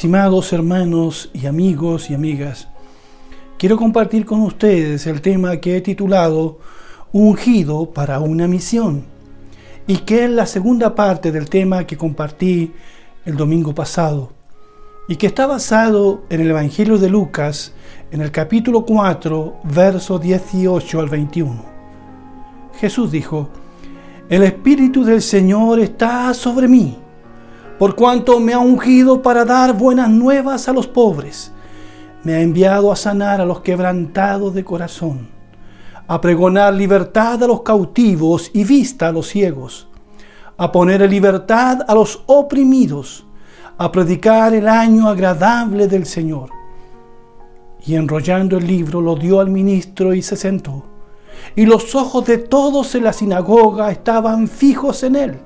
Estimados hermanos y amigos y amigas, quiero compartir con ustedes el tema que he titulado Ungido para una misión y que es la segunda parte del tema que compartí el domingo pasado y que está basado en el Evangelio de Lucas en el capítulo 4, verso 18 al 21. Jesús dijo, El Espíritu del Señor está sobre mí por cuanto me ha ungido para dar buenas nuevas a los pobres. Me ha enviado a sanar a los quebrantados de corazón, a pregonar libertad a los cautivos y vista a los ciegos, a poner en libertad a los oprimidos, a predicar el año agradable del Señor. Y enrollando el libro lo dio al ministro y se sentó. Y los ojos de todos en la sinagoga estaban fijos en él.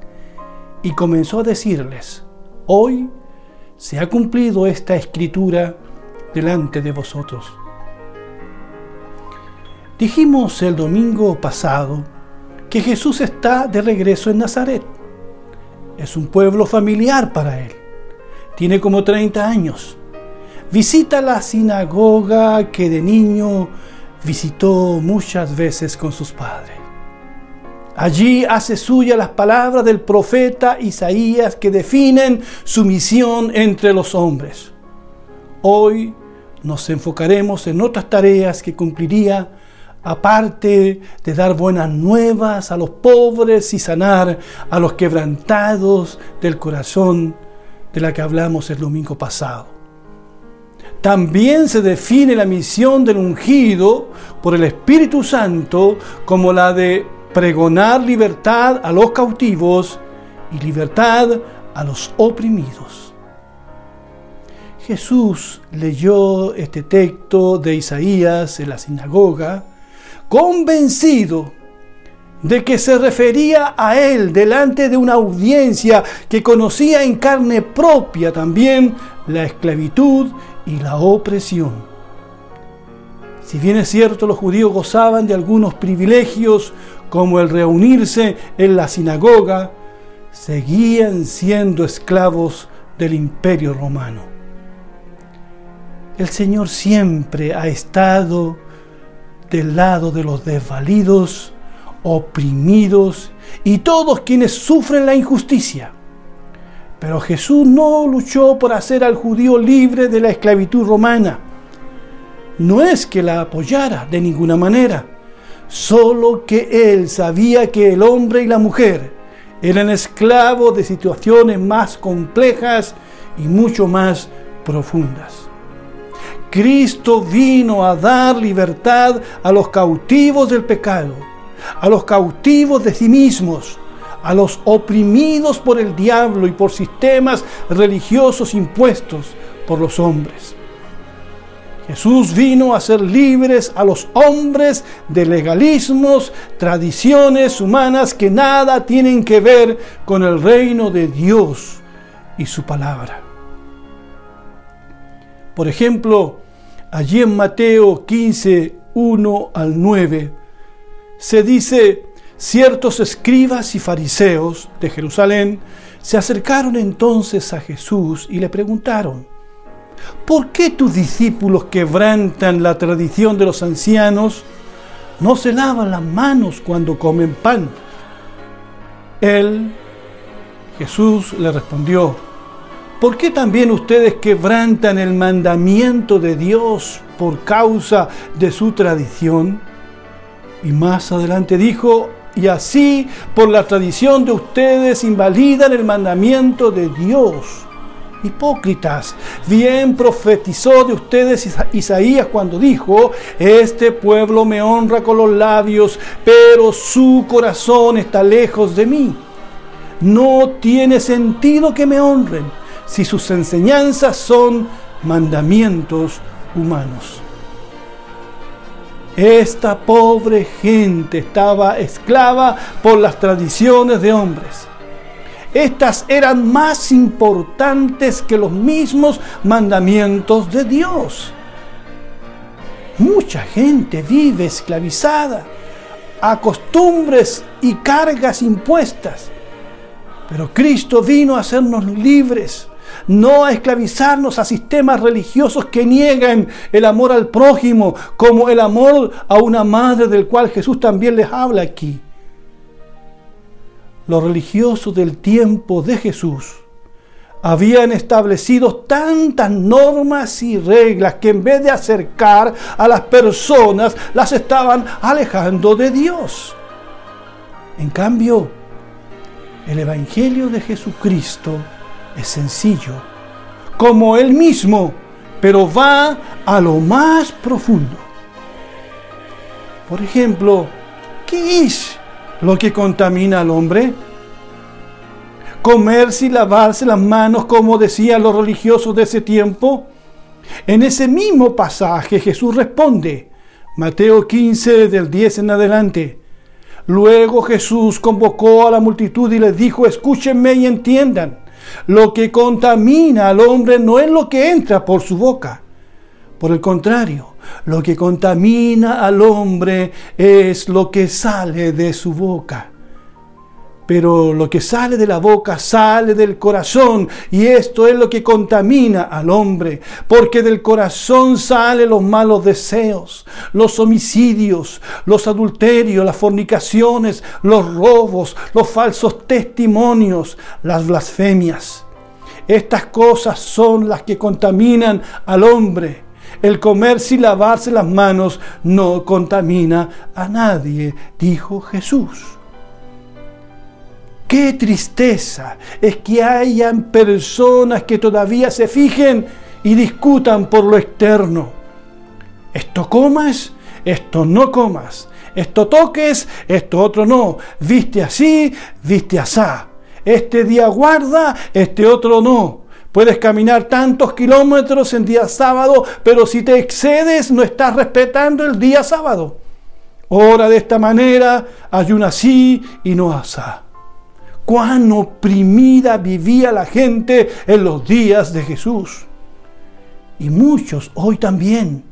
Y comenzó a decirles, Hoy se ha cumplido esta escritura delante de vosotros. Dijimos el domingo pasado que Jesús está de regreso en Nazaret. Es un pueblo familiar para él. Tiene como 30 años. Visita la sinagoga que de niño visitó muchas veces con sus padres. Allí hace suya las palabras del profeta Isaías que definen su misión entre los hombres. Hoy nos enfocaremos en otras tareas que cumpliría aparte de dar buenas nuevas a los pobres y sanar a los quebrantados del corazón de la que hablamos el domingo pasado. También se define la misión del ungido por el Espíritu Santo como la de pregonar libertad a los cautivos y libertad a los oprimidos. Jesús leyó este texto de Isaías en la sinagoga, convencido de que se refería a él delante de una audiencia que conocía en carne propia también la esclavitud y la opresión. Si bien es cierto, los judíos gozaban de algunos privilegios como el reunirse en la sinagoga, seguían siendo esclavos del imperio romano. El Señor siempre ha estado del lado de los desvalidos, oprimidos y todos quienes sufren la injusticia. Pero Jesús no luchó por hacer al judío libre de la esclavitud romana. No es que la apoyara de ninguna manera solo que él sabía que el hombre y la mujer eran esclavos de situaciones más complejas y mucho más profundas. Cristo vino a dar libertad a los cautivos del pecado, a los cautivos de sí mismos, a los oprimidos por el diablo y por sistemas religiosos impuestos por los hombres. Jesús vino a ser libres a los hombres de legalismos, tradiciones humanas que nada tienen que ver con el reino de Dios y su palabra. Por ejemplo, allí en Mateo 15, 1 al 9, se dice, ciertos escribas y fariseos de Jerusalén se acercaron entonces a Jesús y le preguntaron, ¿Por qué tus discípulos quebrantan la tradición de los ancianos? No se lavan las manos cuando comen pan. Él, Jesús, le respondió, ¿por qué también ustedes quebrantan el mandamiento de Dios por causa de su tradición? Y más adelante dijo, y así por la tradición de ustedes invalidan el mandamiento de Dios hipócritas. Bien profetizó de ustedes Isaías cuando dijo, este pueblo me honra con los labios, pero su corazón está lejos de mí. No tiene sentido que me honren si sus enseñanzas son mandamientos humanos. Esta pobre gente estaba esclava por las tradiciones de hombres estas eran más importantes que los mismos mandamientos de Dios. Mucha gente vive esclavizada a costumbres y cargas impuestas. Pero Cristo vino a hacernos libres, no a esclavizarnos a sistemas religiosos que niegan el amor al prójimo, como el amor a una madre del cual Jesús también les habla aquí. Los religiosos del tiempo de Jesús habían establecido tantas normas y reglas que en vez de acercar a las personas, las estaban alejando de Dios. En cambio, el Evangelio de Jesucristo es sencillo, como Él mismo, pero va a lo más profundo. Por ejemplo, ¿qué es lo que contamina al hombre? Comerse y lavarse las manos, como decían los religiosos de ese tiempo. En ese mismo pasaje Jesús responde, Mateo 15 del 10 en adelante, Luego Jesús convocó a la multitud y les dijo, escúchenme y entiendan, lo que contamina al hombre no es lo que entra por su boca. Por el contrario, lo que contamina al hombre es lo que sale de su boca pero lo que sale de la boca sale del corazón y esto es lo que contamina al hombre, porque del corazón salen los malos deseos, los homicidios, los adulterios, las fornicaciones, los robos, los falsos testimonios, las blasfemias. Estas cosas son las que contaminan al hombre. El comerse y lavarse las manos no contamina a nadie, dijo Jesús. Qué tristeza es que hayan personas que todavía se fijen y discutan por lo externo. Esto comas, esto no comas. Esto toques, esto otro no. Viste así, viste asá. Este día guarda, este otro no. Puedes caminar tantos kilómetros en día sábado, pero si te excedes no estás respetando el día sábado. Ora de esta manera, ayuna así y no asá cuán oprimida vivía la gente en los días de Jesús. Y muchos hoy también.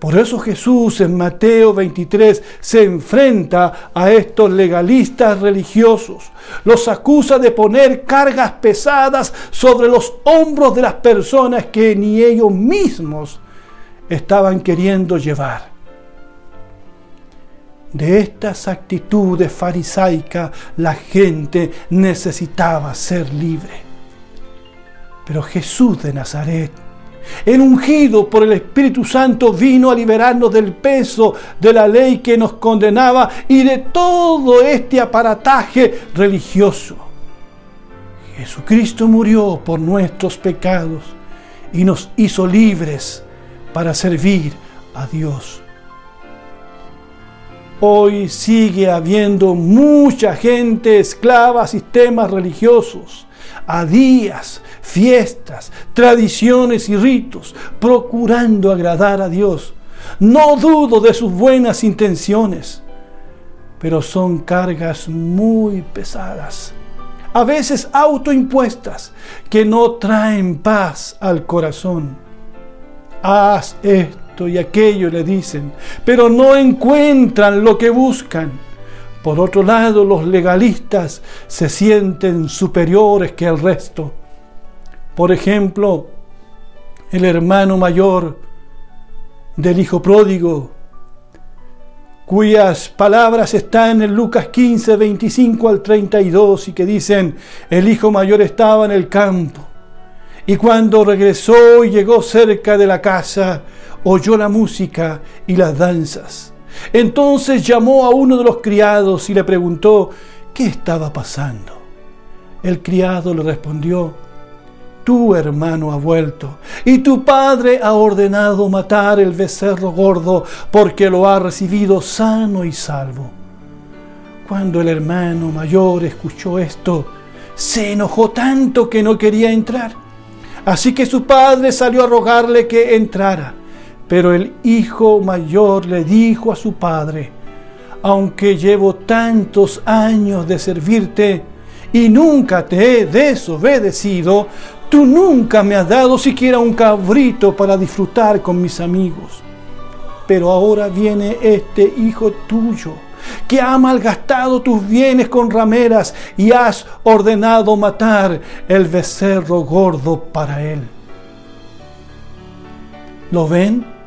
Por eso Jesús en Mateo 23 se enfrenta a estos legalistas religiosos. Los acusa de poner cargas pesadas sobre los hombros de las personas que ni ellos mismos estaban queriendo llevar. De estas actitudes farisaicas la gente necesitaba ser libre. Pero Jesús de Nazaret, el ungido por el Espíritu Santo, vino a liberarnos del peso de la ley que nos condenaba y de todo este aparataje religioso. Jesucristo murió por nuestros pecados y nos hizo libres para servir a Dios. Hoy sigue habiendo mucha gente esclava a sistemas religiosos, a días, fiestas, tradiciones y ritos, procurando agradar a Dios. No dudo de sus buenas intenciones, pero son cargas muy pesadas, a veces autoimpuestas, que no traen paz al corazón. Haz esto y aquello le dicen, pero no encuentran lo que buscan. Por otro lado, los legalistas se sienten superiores que el resto. Por ejemplo, el hermano mayor del hijo pródigo, cuyas palabras están en Lucas 15, 25 al 32 y que dicen, el hijo mayor estaba en el campo y cuando regresó y llegó cerca de la casa, oyó la música y las danzas. Entonces llamó a uno de los criados y le preguntó qué estaba pasando. El criado le respondió, tu hermano ha vuelto y tu padre ha ordenado matar el becerro gordo porque lo ha recibido sano y salvo. Cuando el hermano mayor escuchó esto, se enojó tanto que no quería entrar. Así que su padre salió a rogarle que entrara. Pero el hijo mayor le dijo a su padre, aunque llevo tantos años de servirte y nunca te he desobedecido, tú nunca me has dado siquiera un cabrito para disfrutar con mis amigos. Pero ahora viene este hijo tuyo que ha malgastado tus bienes con rameras y has ordenado matar el becerro gordo para él. ¿Lo ven?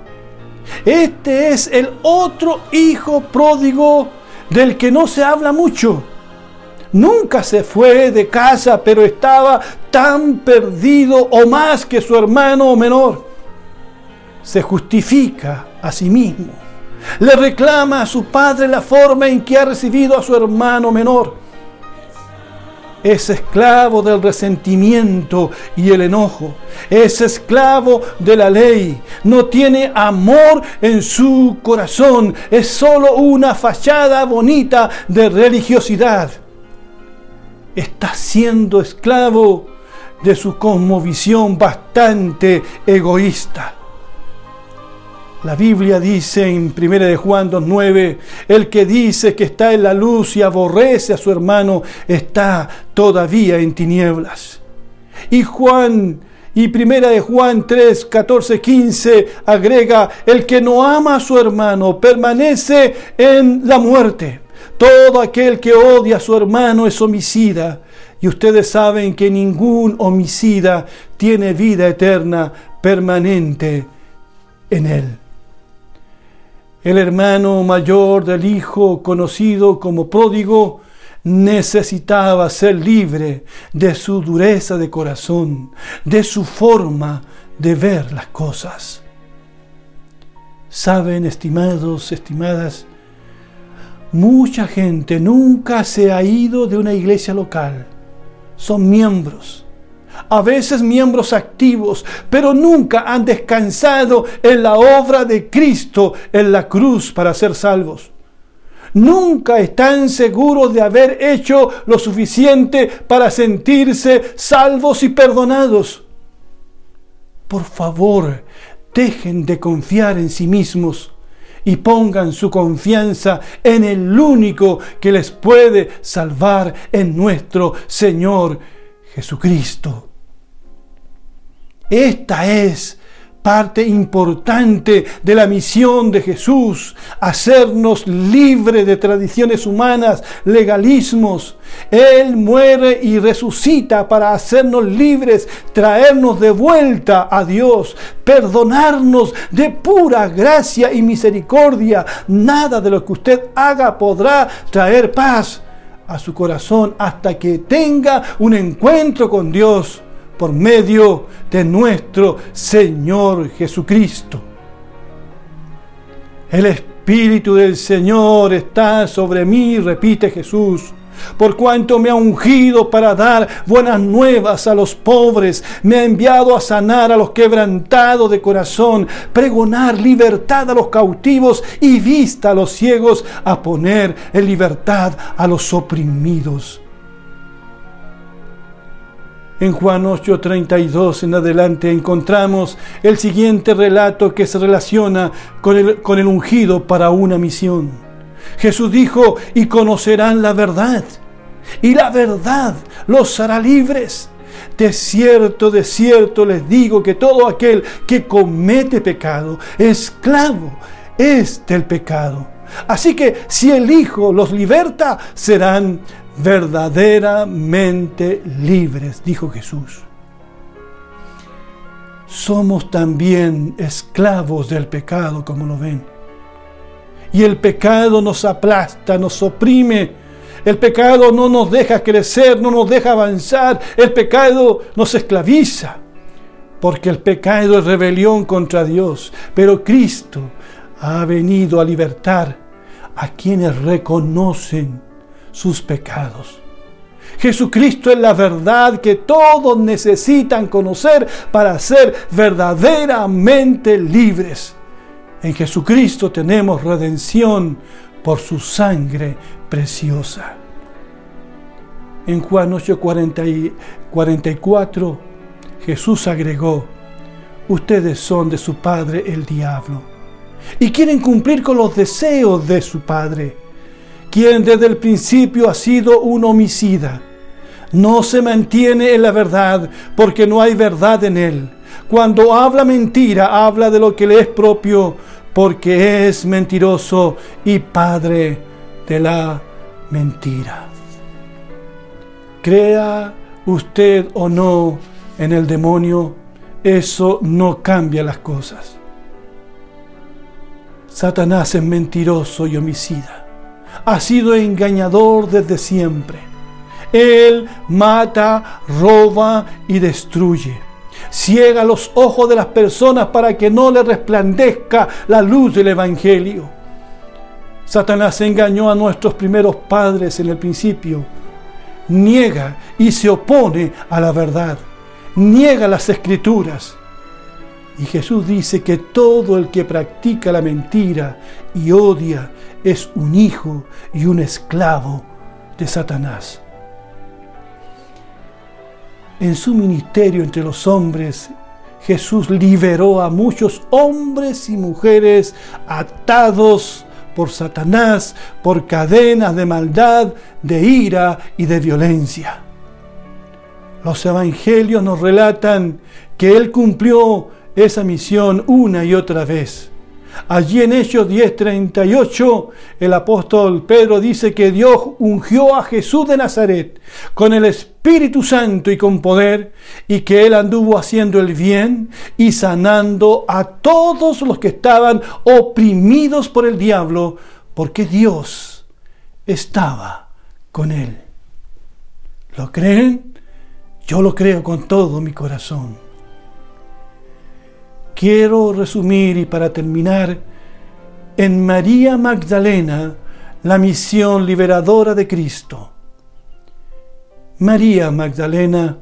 Este es el otro hijo pródigo del que no se habla mucho. Nunca se fue de casa, pero estaba tan perdido o más que su hermano menor. Se justifica a sí mismo. Le reclama a su padre la forma en que ha recibido a su hermano menor es esclavo del resentimiento y el enojo, es esclavo de la ley, no tiene amor en su corazón, es solo una fachada bonita de religiosidad. Está siendo esclavo de su cosmovisión bastante egoísta. La Biblia dice en 1 de Juan 2.9, el que dice que está en la luz y aborrece a su hermano está todavía en tinieblas. Y Juan y primera de Juan 3, 14, 15 agrega, el que no ama a su hermano permanece en la muerte. Todo aquel que odia a su hermano es homicida. Y ustedes saben que ningún homicida tiene vida eterna permanente en él. El hermano mayor del hijo conocido como pródigo necesitaba ser libre de su dureza de corazón, de su forma de ver las cosas. Saben, estimados, estimadas, mucha gente nunca se ha ido de una iglesia local. Son miembros a veces miembros activos, pero nunca han descansado en la obra de Cristo en la cruz para ser salvos. Nunca están seguros de haber hecho lo suficiente para sentirse salvos y perdonados. Por favor, dejen de confiar en sí mismos y pongan su confianza en el único que les puede salvar, en nuestro Señor Jesucristo. Esta es parte importante de la misión de Jesús, hacernos libres de tradiciones humanas, legalismos. Él muere y resucita para hacernos libres, traernos de vuelta a Dios, perdonarnos de pura gracia y misericordia. Nada de lo que usted haga podrá traer paz a su corazón hasta que tenga un encuentro con Dios por medio de nuestro Señor Jesucristo. El Espíritu del Señor está sobre mí, repite Jesús por cuanto me ha ungido para dar buenas nuevas a los pobres, me ha enviado a sanar a los quebrantados de corazón, pregonar libertad a los cautivos y vista a los ciegos, a poner en libertad a los oprimidos. En Juan 8:32 en adelante encontramos el siguiente relato que se relaciona con el, con el ungido para una misión. Jesús dijo, y conocerán la verdad, y la verdad los hará libres. De cierto, de cierto les digo que todo aquel que comete pecado, esclavo, es del pecado. Así que si el Hijo los liberta, serán verdaderamente libres, dijo Jesús. Somos también esclavos del pecado, como lo ven. Y el pecado nos aplasta, nos oprime. El pecado no nos deja crecer, no nos deja avanzar. El pecado nos esclaviza. Porque el pecado es rebelión contra Dios. Pero Cristo ha venido a libertar a quienes reconocen sus pecados. Jesucristo es la verdad que todos necesitan conocer para ser verdaderamente libres. En Jesucristo tenemos redención por su sangre preciosa. En Juan 8, 44, Jesús agregó, ustedes son de su padre el diablo y quieren cumplir con los deseos de su padre quien desde el principio ha sido un homicida. No se mantiene en la verdad porque no hay verdad en él. Cuando habla mentira, habla de lo que le es propio porque es mentiroso y padre de la mentira. Crea usted o no en el demonio, eso no cambia las cosas. Satanás es mentiroso y homicida. Ha sido engañador desde siempre. Él mata, roba y destruye. Ciega los ojos de las personas para que no le resplandezca la luz del Evangelio. Satanás engañó a nuestros primeros padres en el principio. Niega y se opone a la verdad. Niega las escrituras. Y Jesús dice que todo el que practica la mentira y odia es un hijo y un esclavo de Satanás. En su ministerio entre los hombres, Jesús liberó a muchos hombres y mujeres atados por Satanás, por cadenas de maldad, de ira y de violencia. Los evangelios nos relatan que Él cumplió esa misión una y otra vez. Allí en Hechos 10:38 el apóstol Pedro dice que Dios ungió a Jesús de Nazaret con el Espíritu Santo y con poder y que él anduvo haciendo el bien y sanando a todos los que estaban oprimidos por el diablo porque Dios estaba con él. ¿Lo creen? Yo lo creo con todo mi corazón. Quiero resumir y para terminar en María Magdalena la misión liberadora de Cristo. María Magdalena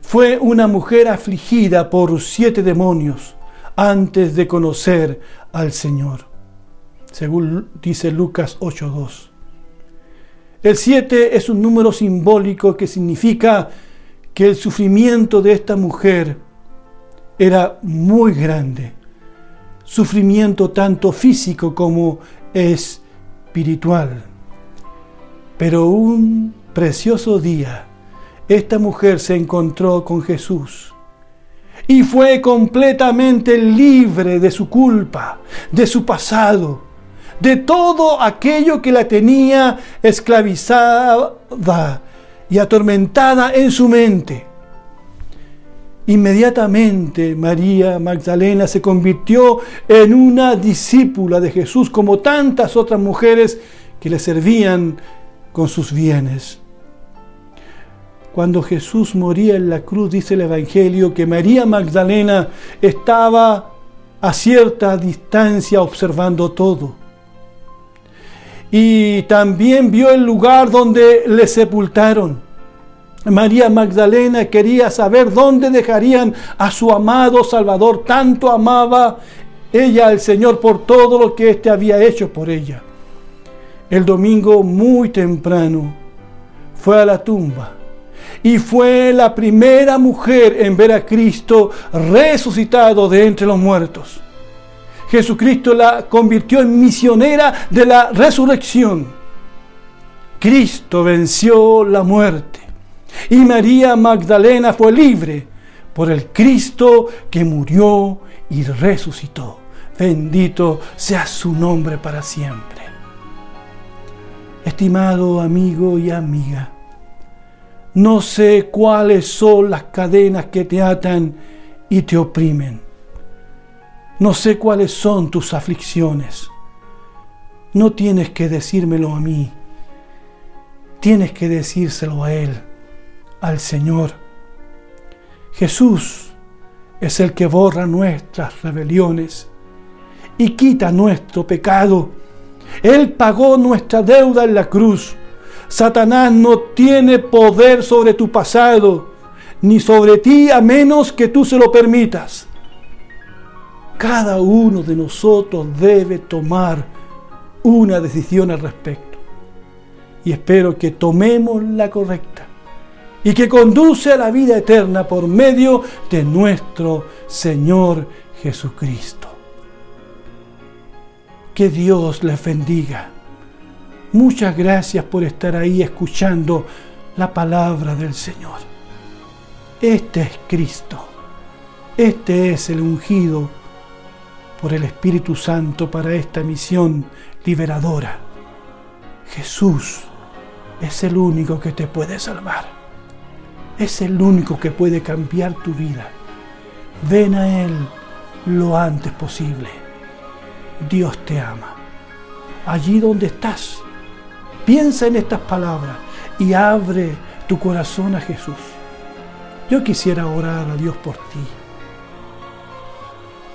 fue una mujer afligida por siete demonios antes de conocer al Señor, según dice Lucas 8.2. El siete es un número simbólico que significa que el sufrimiento de esta mujer era muy grande. Sufrimiento tanto físico como espiritual. Pero un precioso día, esta mujer se encontró con Jesús y fue completamente libre de su culpa, de su pasado, de todo aquello que la tenía esclavizada y atormentada en su mente. Inmediatamente María Magdalena se convirtió en una discípula de Jesús como tantas otras mujeres que le servían con sus bienes. Cuando Jesús moría en la cruz, dice el Evangelio, que María Magdalena estaba a cierta distancia observando todo. Y también vio el lugar donde le sepultaron. María Magdalena quería saber dónde dejarían a su amado Salvador. Tanto amaba ella al Señor por todo lo que éste había hecho por ella. El domingo muy temprano fue a la tumba y fue la primera mujer en ver a Cristo resucitado de entre los muertos. Jesucristo la convirtió en misionera de la resurrección. Cristo venció la muerte y María Magdalena fue libre por el Cristo que murió y resucitó. Bendito sea su nombre para siempre. Estimado amigo y amiga, no sé cuáles son las cadenas que te atan y te oprimen. No sé cuáles son tus aflicciones. No tienes que decírmelo a mí. Tienes que decírselo a Él al Señor. Jesús es el que borra nuestras rebeliones y quita nuestro pecado. Él pagó nuestra deuda en la cruz. Satanás no tiene poder sobre tu pasado ni sobre ti a menos que tú se lo permitas. Cada uno de nosotros debe tomar una decisión al respecto. Y espero que tomemos la correcta y que conduce a la vida eterna por medio de nuestro Señor Jesucristo. Que Dios les bendiga. Muchas gracias por estar ahí escuchando la palabra del Señor. Este es Cristo. Este es el ungido por el Espíritu Santo para esta misión liberadora. Jesús es el único que te puede salvar. Es el único que puede cambiar tu vida. Ven a Él lo antes posible. Dios te ama. Allí donde estás, piensa en estas palabras y abre tu corazón a Jesús. Yo quisiera orar a Dios por ti.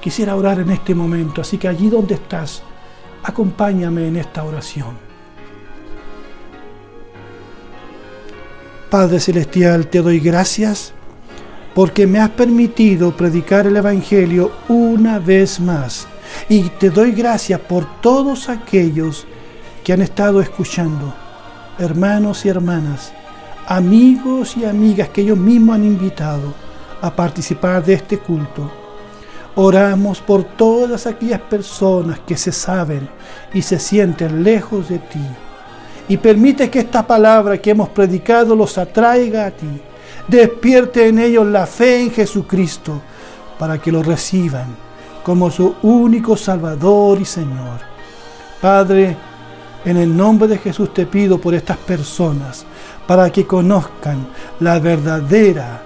Quisiera orar en este momento, así que allí donde estás, acompáñame en esta oración. Padre Celestial, te doy gracias porque me has permitido predicar el Evangelio una vez más. Y te doy gracias por todos aquellos que han estado escuchando, hermanos y hermanas, amigos y amigas que ellos mismos han invitado a participar de este culto. Oramos por todas aquellas personas que se saben y se sienten lejos de ti y permite que esta palabra que hemos predicado los atraiga a ti. Despierte en ellos la fe en Jesucristo para que lo reciban como su único Salvador y Señor. Padre, en el nombre de Jesús te pido por estas personas para que conozcan la verdadera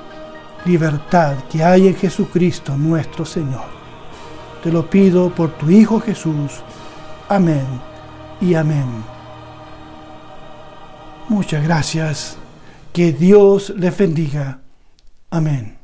libertad que hay en Jesucristo nuestro Señor. Te lo pido por tu Hijo Jesús. Amén y amén. Muchas gracias. Que Dios les bendiga. Amén.